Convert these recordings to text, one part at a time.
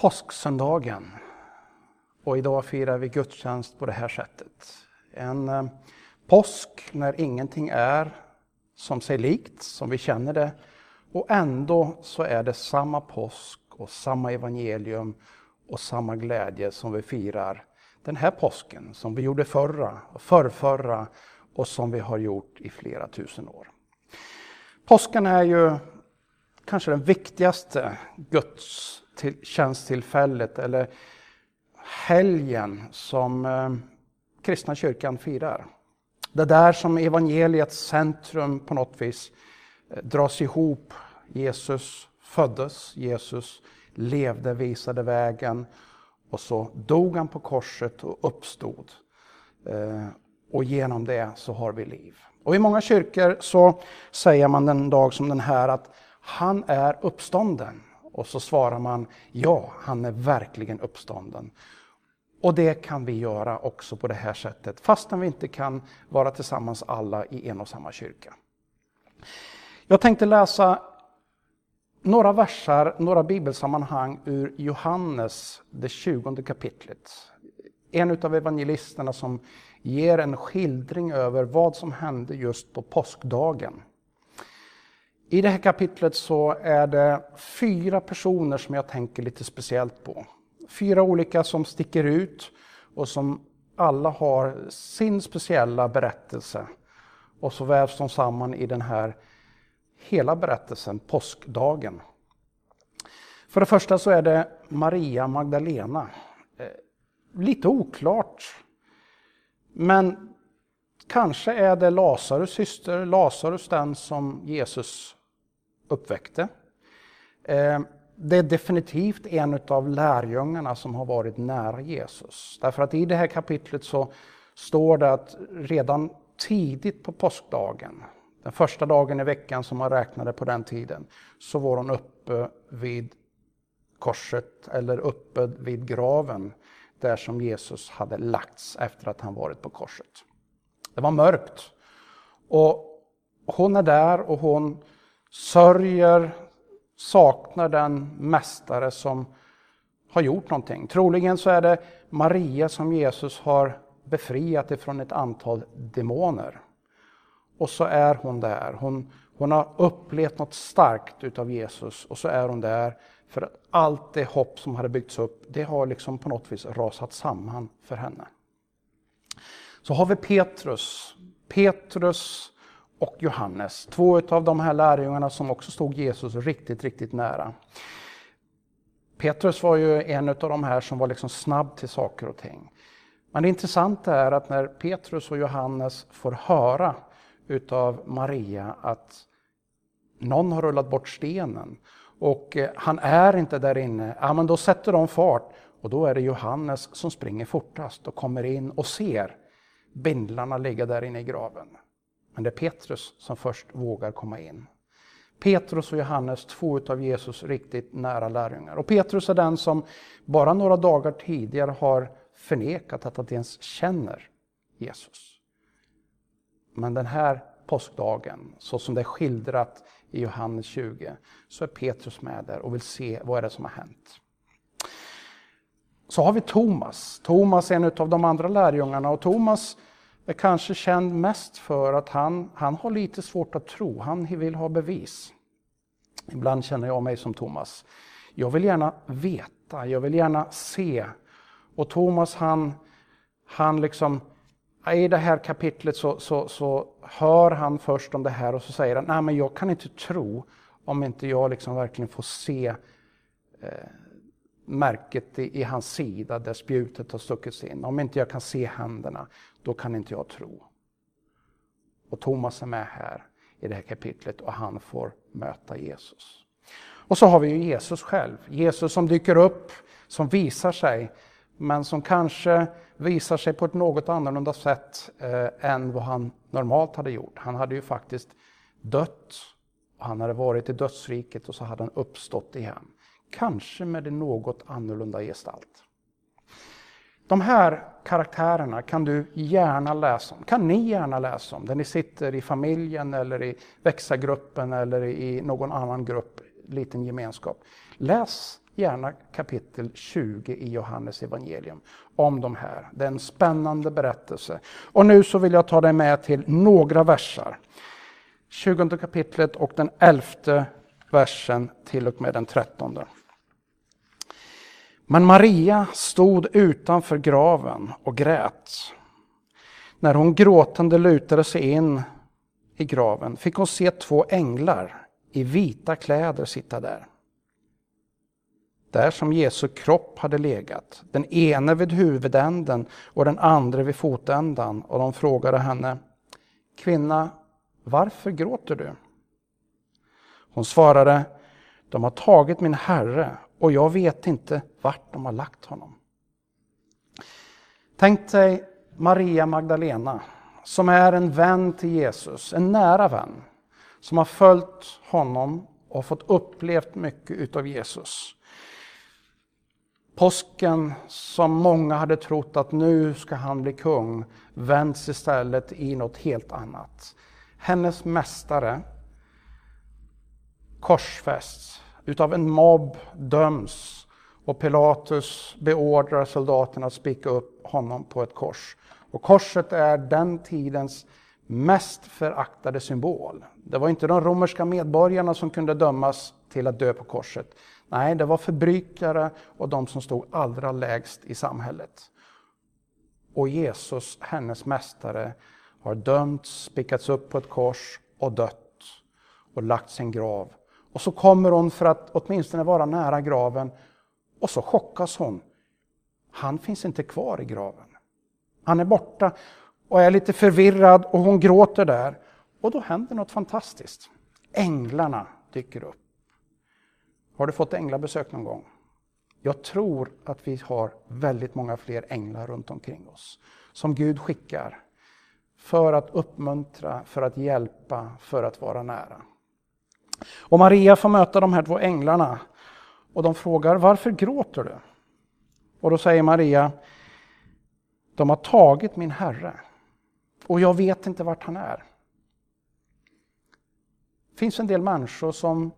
påsksöndagen. Och idag firar vi gudstjänst på det här sättet. En eh, påsk när ingenting är som sig likt, som vi känner det. Och ändå så är det samma påsk och samma evangelium och samma glädje som vi firar den här påsken, som vi gjorde förra, och förrförra och som vi har gjort i flera tusen år. Påsken är ju kanske den viktigaste Guds tjänsttillfället eller helgen som eh, kristna kyrkan firar. Det där som evangeliets centrum på något vis eh, dras ihop. Jesus föddes, Jesus levde, visade vägen och så dog han på korset och uppstod. Eh, och genom det så har vi liv. Och i många kyrkor så säger man den dag som den här att han är uppstånden. Och så svarar man ja, han är verkligen uppstånden. Och det kan vi göra också på det här sättet, fastän vi inte kan vara tillsammans alla i en och samma kyrka. Jag tänkte läsa några versar, några bibelsammanhang ur Johannes, det 20 kapitlet. En av evangelisterna som ger en skildring över vad som hände just på påskdagen. I det här kapitlet så är det fyra personer som jag tänker lite speciellt på. Fyra olika som sticker ut och som alla har sin speciella berättelse. Och så vävs de samman i den här hela berättelsen, påskdagen. För det första så är det Maria Magdalena. Eh, lite oklart. Men kanske är det Lazarus syster, Lazarus den som Jesus uppväckte. Eh, det är definitivt en av lärjungarna som har varit nära Jesus. Därför att i det här kapitlet så står det att redan tidigt på påskdagen, den första dagen i veckan som man räknade på den tiden, så var hon uppe vid korset eller uppe vid graven där som Jesus hade lagts efter att han varit på korset. Det var mörkt. Och hon är där och hon sörjer, saknar den mästare som har gjort någonting. Troligen så är det Maria som Jesus har befriat ifrån ett antal demoner. Och så är hon där. Hon, hon har upplevt något starkt utav Jesus och så är hon där för att allt det hopp som hade byggts upp, det har liksom på något vis rasat samman för henne. Så har vi Petrus. Petrus och Johannes, två av de här lärjungarna som också stod Jesus riktigt, riktigt nära. Petrus var ju en av de här som var liksom snabb till saker och ting. Men det intressanta är att när Petrus och Johannes får höra utav Maria att någon har rullat bort stenen och eh, han är inte där inne, ja, men då sätter de fart och då är det Johannes som springer fortast och kommer in och ser bindlarna ligga där inne i graven. Men det är Petrus som först vågar komma in. Petrus och Johannes, två av Jesus riktigt nära lärjungar. Och Petrus är den som bara några dagar tidigare har förnekat att han ens känner Jesus. Men den här påskdagen, så som det är skildrat i Johannes 20, så är Petrus med där och vill se vad är det som har hänt. Så har vi Thomas. Thomas är en av de andra lärjungarna och Thomas är kanske känd mest för att han, han har lite svårt att tro, han vill ha bevis. Ibland känner jag mig som Thomas. Jag vill gärna veta, jag vill gärna se. Och Thomas han, han liksom, i det här kapitlet så, så, så hör han först om det här och så säger han, nej men jag kan inte tro om inte jag liksom verkligen får se eh, märket i, i, hans sida där spjutet har stuckits in. Om inte jag kan se händerna, då kan inte jag tro. Och Thomas är med här i det här kapitlet och han får möta Jesus. Och så har vi ju Jesus själv, Jesus som dyker upp, som visar sig, men som kanske visar sig på ett något annorlunda sätt eh, än vad han normalt hade gjort. Han hade ju faktiskt dött, han hade varit i dödsriket och så hade han uppstått igen. Kanske med en något annorlunda gestalt. De här karaktärerna kan du gärna läsa om, kan ni gärna läsa om, där ni sitter i familjen eller i växargruppen eller i någon annan grupp, liten gemenskap. Läs gärna kapitel 20 i Johannes evangelium om de här. Det är en spännande berättelse. Och nu så vill jag ta dig med till några versar. 20 kapitlet och den elfte versen till och med den trettonde. Men Maria stod utanför graven och grät. När hon gråtande lutade sig in i graven fick hon se två änglar i vita kläder sitta där. Där som Jesu kropp hade legat, den ene vid huvudänden och den andra vid fotändan, och de frågade henne, Kvinna, varför gråter du? Hon svarade, de har tagit min Herre och jag vet inte vart de har lagt honom. Tänk dig Maria Magdalena som är en vän till Jesus, en nära vän, som har följt honom och fått upplevt mycket utav Jesus. Påsken som många hade trott att nu ska han bli kung vänds istället i något helt annat. Hennes mästare korsfästs, utav en mobb döms och Pilatus beordrar soldaterna att spika upp honom på ett kors. Och korset är den tidens mest föraktade symbol. Det var inte de romerska medborgarna som kunde dömas till att dö på korset. Nej, det var förbrykare och de som stod allra lägst i samhället. Och Jesus, hennes mästare, har dömts, spikats upp på ett kors och dött och lagt sin grav. Och så kommer hon för att åtminstone vara nära graven och så chockas hon. Han finns inte kvar i graven. Han är borta och är lite förvirrad och hon gråter där. Och då händer något fantastiskt. Änglarna dyker upp. Har du fått änglabesök någon gång? Jag tror att vi har väldigt många fler änglar runt omkring oss som Gud skickar för att uppmuntra, för att hjälpa, för att vara nära. Och Maria får möta de här två änglarna och de frågar varför gråter du? Och då säger Maria, de har tagit min Herre och jag vet inte vart han är. Det finns en del människor som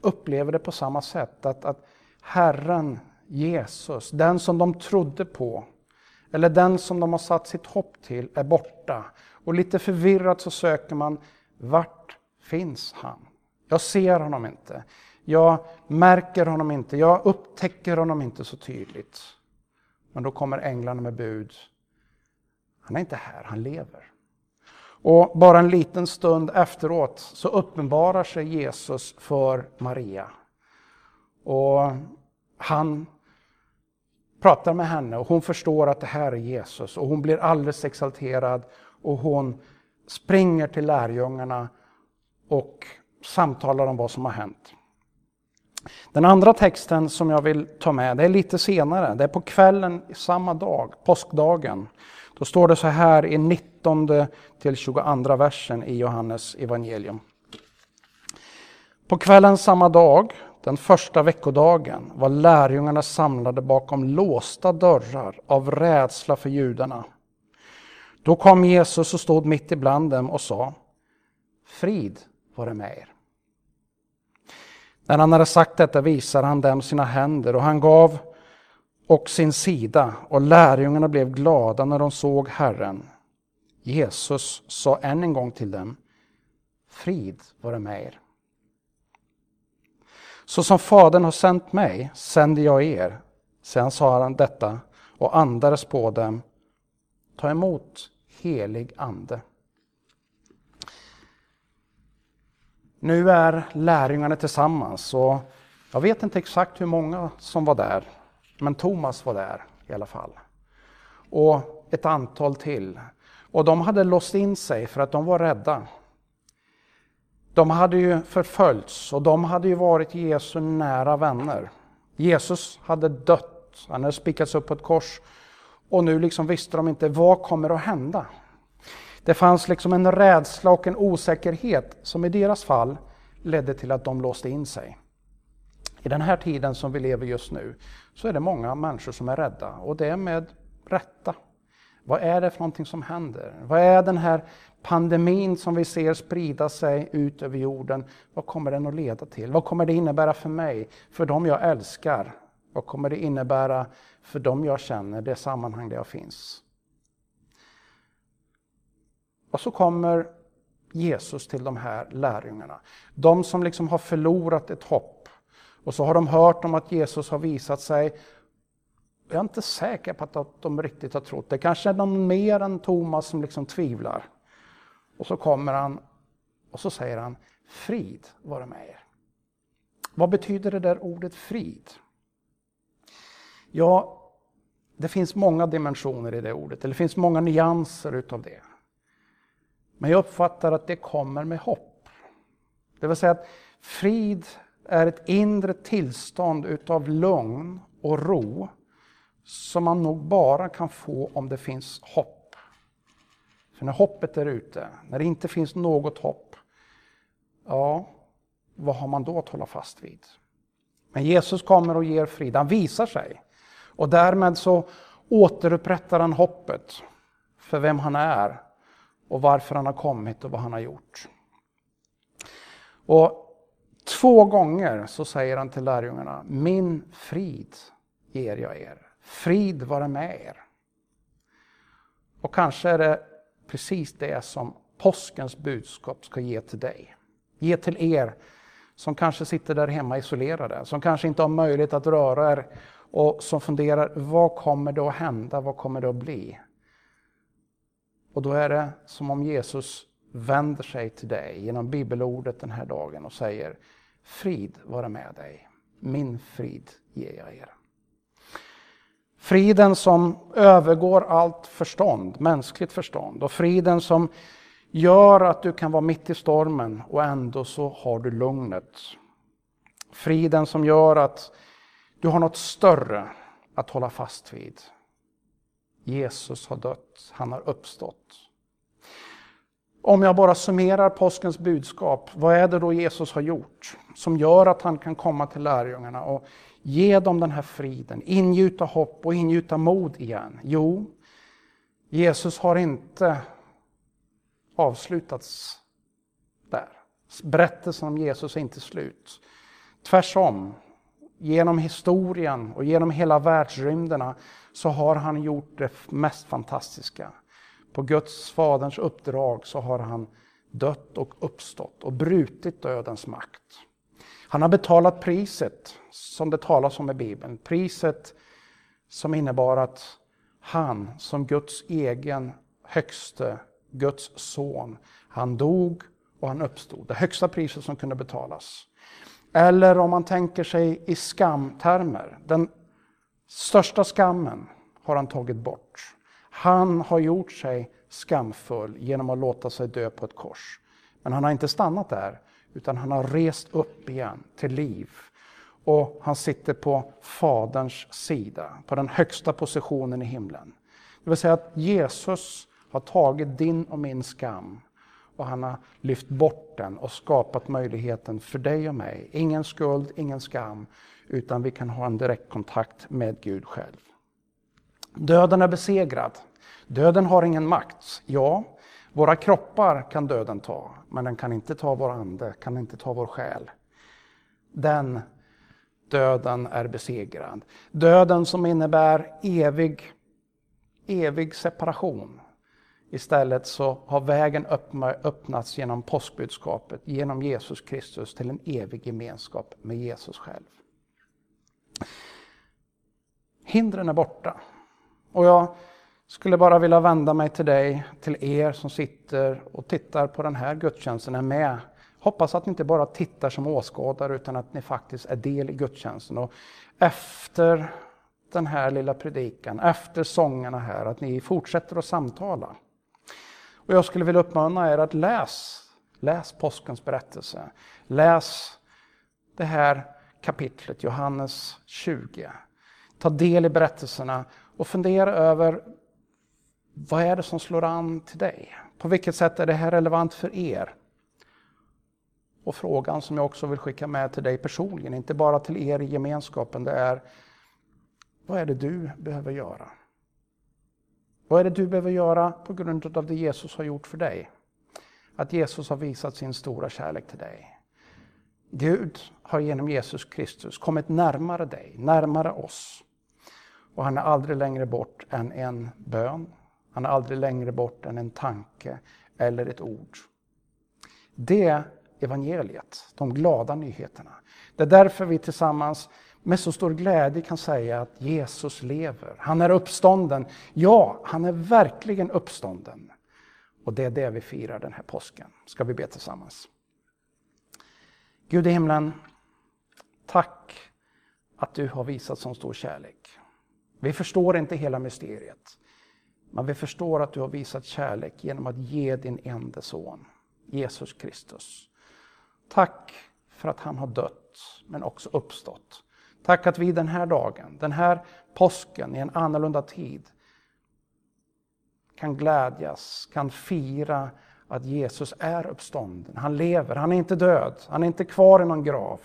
upplever det på samma sätt, att, att Herren, Jesus, den som de trodde på, eller den som de har satt sitt hopp till, är borta. Och lite förvirrat så söker man, vart finns han? Jag ser honom inte. Jag märker honom inte. Jag upptäcker honom inte så tydligt. Men då kommer änglarna med bud. Han är inte här, han lever. Och bara en liten stund efteråt så uppenbarar sig Jesus för Maria. Och han pratar med henne och hon förstår att det här är Jesus och hon blir alldeles exalterad och hon springer till lärjungarna och samtalar om vad som har hänt. Den andra texten som jag vill ta med, det är lite senare. Det är på kvällen samma dag, påskdagen. Då står det så här i 19 till 22 versen i Johannes evangelium. På kvällen samma dag, den första veckodagen, var lärjungarna samlade bakom låsta dörrar av rädsla för judarna. Då kom Jesus och stod mitt ibland dem och sa Frid vare med er. När han hade sagt detta visade han dem sina händer och han gav och sin sida och lärjungarna blev glada när de såg Herren. Jesus sa än en gång till dem Frid vare med er. Så som Fadern har sänt mig sänder jag er. Sen sa han detta och andades på dem. Ta emot helig ande. Nu är lärjungarna tillsammans och jag vet inte exakt hur många som var där, men Thomas var där i alla fall. Och ett antal till. Och de hade låst in sig för att de var rädda. De hade ju förföljts och de hade ju varit Jesu nära vänner. Jesus hade dött, han hade spikats upp på ett kors och nu liksom visste de inte vad kommer att hända. Det fanns liksom en rädsla och en osäkerhet som i deras fall ledde till att de låste in sig. I den här tiden som vi lever just nu så är det många människor som är rädda och det är med rätta. Vad är det för någonting som händer? Vad är den här pandemin som vi ser sprida sig ut över jorden? Vad kommer den att leda till? Vad kommer det innebära för mig, för dem jag älskar? Vad kommer det innebära för dem jag känner, det sammanhang där jag finns? Och så kommer Jesus till de här lärjungarna. De som liksom har förlorat ett hopp. Och så har de hört om att Jesus har visat sig. Jag är inte säker på att de riktigt har trott det. Kanske är någon mer än Thomas som liksom tvivlar. Och så kommer han och så säger han Frid vare med er. Vad betyder det där ordet frid? Ja, det finns många dimensioner i det ordet, eller det finns många nyanser utav det. Men jag uppfattar att det kommer med hopp. Det vill säga att frid är ett inre tillstånd utav lugn och ro som man nog bara kan få om det finns hopp. För när hoppet är ute, när det inte finns något hopp, ja, vad har man då att hålla fast vid? Men Jesus kommer och ger frid, han visar sig. Och därmed så återupprättar han hoppet för vem han är och varför han har kommit och vad han har gjort. Och Två gånger så säger han till lärjungarna, min frid ger jag er. Frid vara med er. Och kanske är det precis det som påskens budskap ska ge till dig. Ge till er som kanske sitter där hemma isolerade, som kanske inte har möjlighet att röra er och som funderar, vad kommer det att hända, vad kommer det att bli? Och då är det som om Jesus vänder sig till dig genom bibelordet den här dagen och säger Frid vara med dig, min frid ger jag er. Friden som övergår allt förstånd, mänskligt förstånd och friden som gör att du kan vara mitt i stormen och ändå så har du lugnet. Friden som gör att du har något större att hålla fast vid. Jesus har dött, han har uppstått. Om jag bara summerar påskens budskap, vad är det då Jesus har gjort som gör att han kan komma till lärjungarna och ge dem den här friden, ingjuta hopp och ingjuta mod igen? Jo, Jesus har inte avslutats där. Berättelsen om Jesus är inte slut. Tvärtom, genom historien och genom hela världsrymderna så har han gjort det mest fantastiska. På Guds faderns uppdrag så har han dött och uppstått och brutit dödens makt. Han har betalat priset som det talas om i Bibeln. Priset som innebar att han som Guds egen högste, Guds son, han dog och han uppstod. Det högsta priset som kunde betalas. Eller om man tänker sig i skamtermer. Den största skammen har han tagit bort. Han har gjort sig skamfull genom att låta sig dö på ett kors. Men han har inte stannat där, utan han har rest upp igen till liv. Och han sitter på Faderns sida, på den högsta positionen i himlen. Det vill säga att Jesus har tagit din och min skam och han har lyft bort den och skapat möjligheten för dig och mig. Ingen skuld, ingen skam, utan vi kan ha en direktkontakt med Gud själv. Döden är besegrad. Döden har ingen makt. Ja, våra kroppar kan döden ta, men den kan inte ta vår ande, kan inte ta vår själ. Den döden är besegrad. Döden som innebär evig, evig separation. Istället så har vägen öppnats genom påskbudskapet, genom Jesus Kristus till en evig gemenskap med Jesus själv. Hindren är borta. Och jag skulle bara vilja vända mig till dig, till er som sitter och tittar på den här gudstjänsten, är med. Hoppas att ni inte bara tittar som åskådare utan att ni faktiskt är del i gudstjänsten. Och efter den här lilla predikan, efter sångerna här, att ni fortsätter att samtala. Och jag skulle vilja uppmana er att läs, läs påskens berättelse. Läs det här kapitlet, Johannes 20. Ta del i berättelserna och fundera över vad är det som slår an till dig? På vilket sätt är det här relevant för er? Och frågan som jag också vill skicka med till dig personligen, inte bara till er i gemenskapen, det är vad är det du behöver göra? Vad är det du behöver göra på grund av det Jesus har gjort för dig? Att Jesus har visat sin stora kärlek till dig. Gud har genom Jesus Kristus kommit närmare dig, närmare oss. Och han är aldrig längre bort än en bön. Han är aldrig längre bort än en tanke eller ett ord. Det evangeliet, de glada nyheterna. Det är därför vi tillsammans med så stor glädje kan säga att Jesus lever. Han är uppstånden. Ja, han är verkligen uppstånden. Och det är det vi firar den här påsken. Ska vi be tillsammans. Gud i himlen, tack att du har visat så stor kärlek. Vi förstår inte hela mysteriet. Men vi förstår att du har visat kärlek genom att ge din enda son, Jesus Kristus. Tack för att han har dött, men också uppstått. Tack att vi den här dagen, den här påsken i en annorlunda tid kan glädjas, kan fira att Jesus är uppstånden. Han lever, han är inte död, han är inte kvar i någon grav.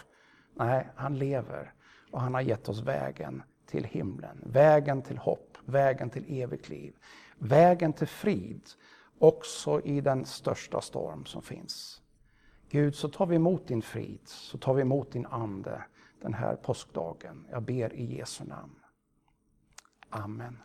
Nej, han lever och han har gett oss vägen till himlen, vägen till hopp, vägen till evigt liv, vägen till frid, också i den största storm som finns. Gud, så tar vi emot din frid, så tar vi emot din ande den här påskdagen. Jag ber i Jesu namn. Amen.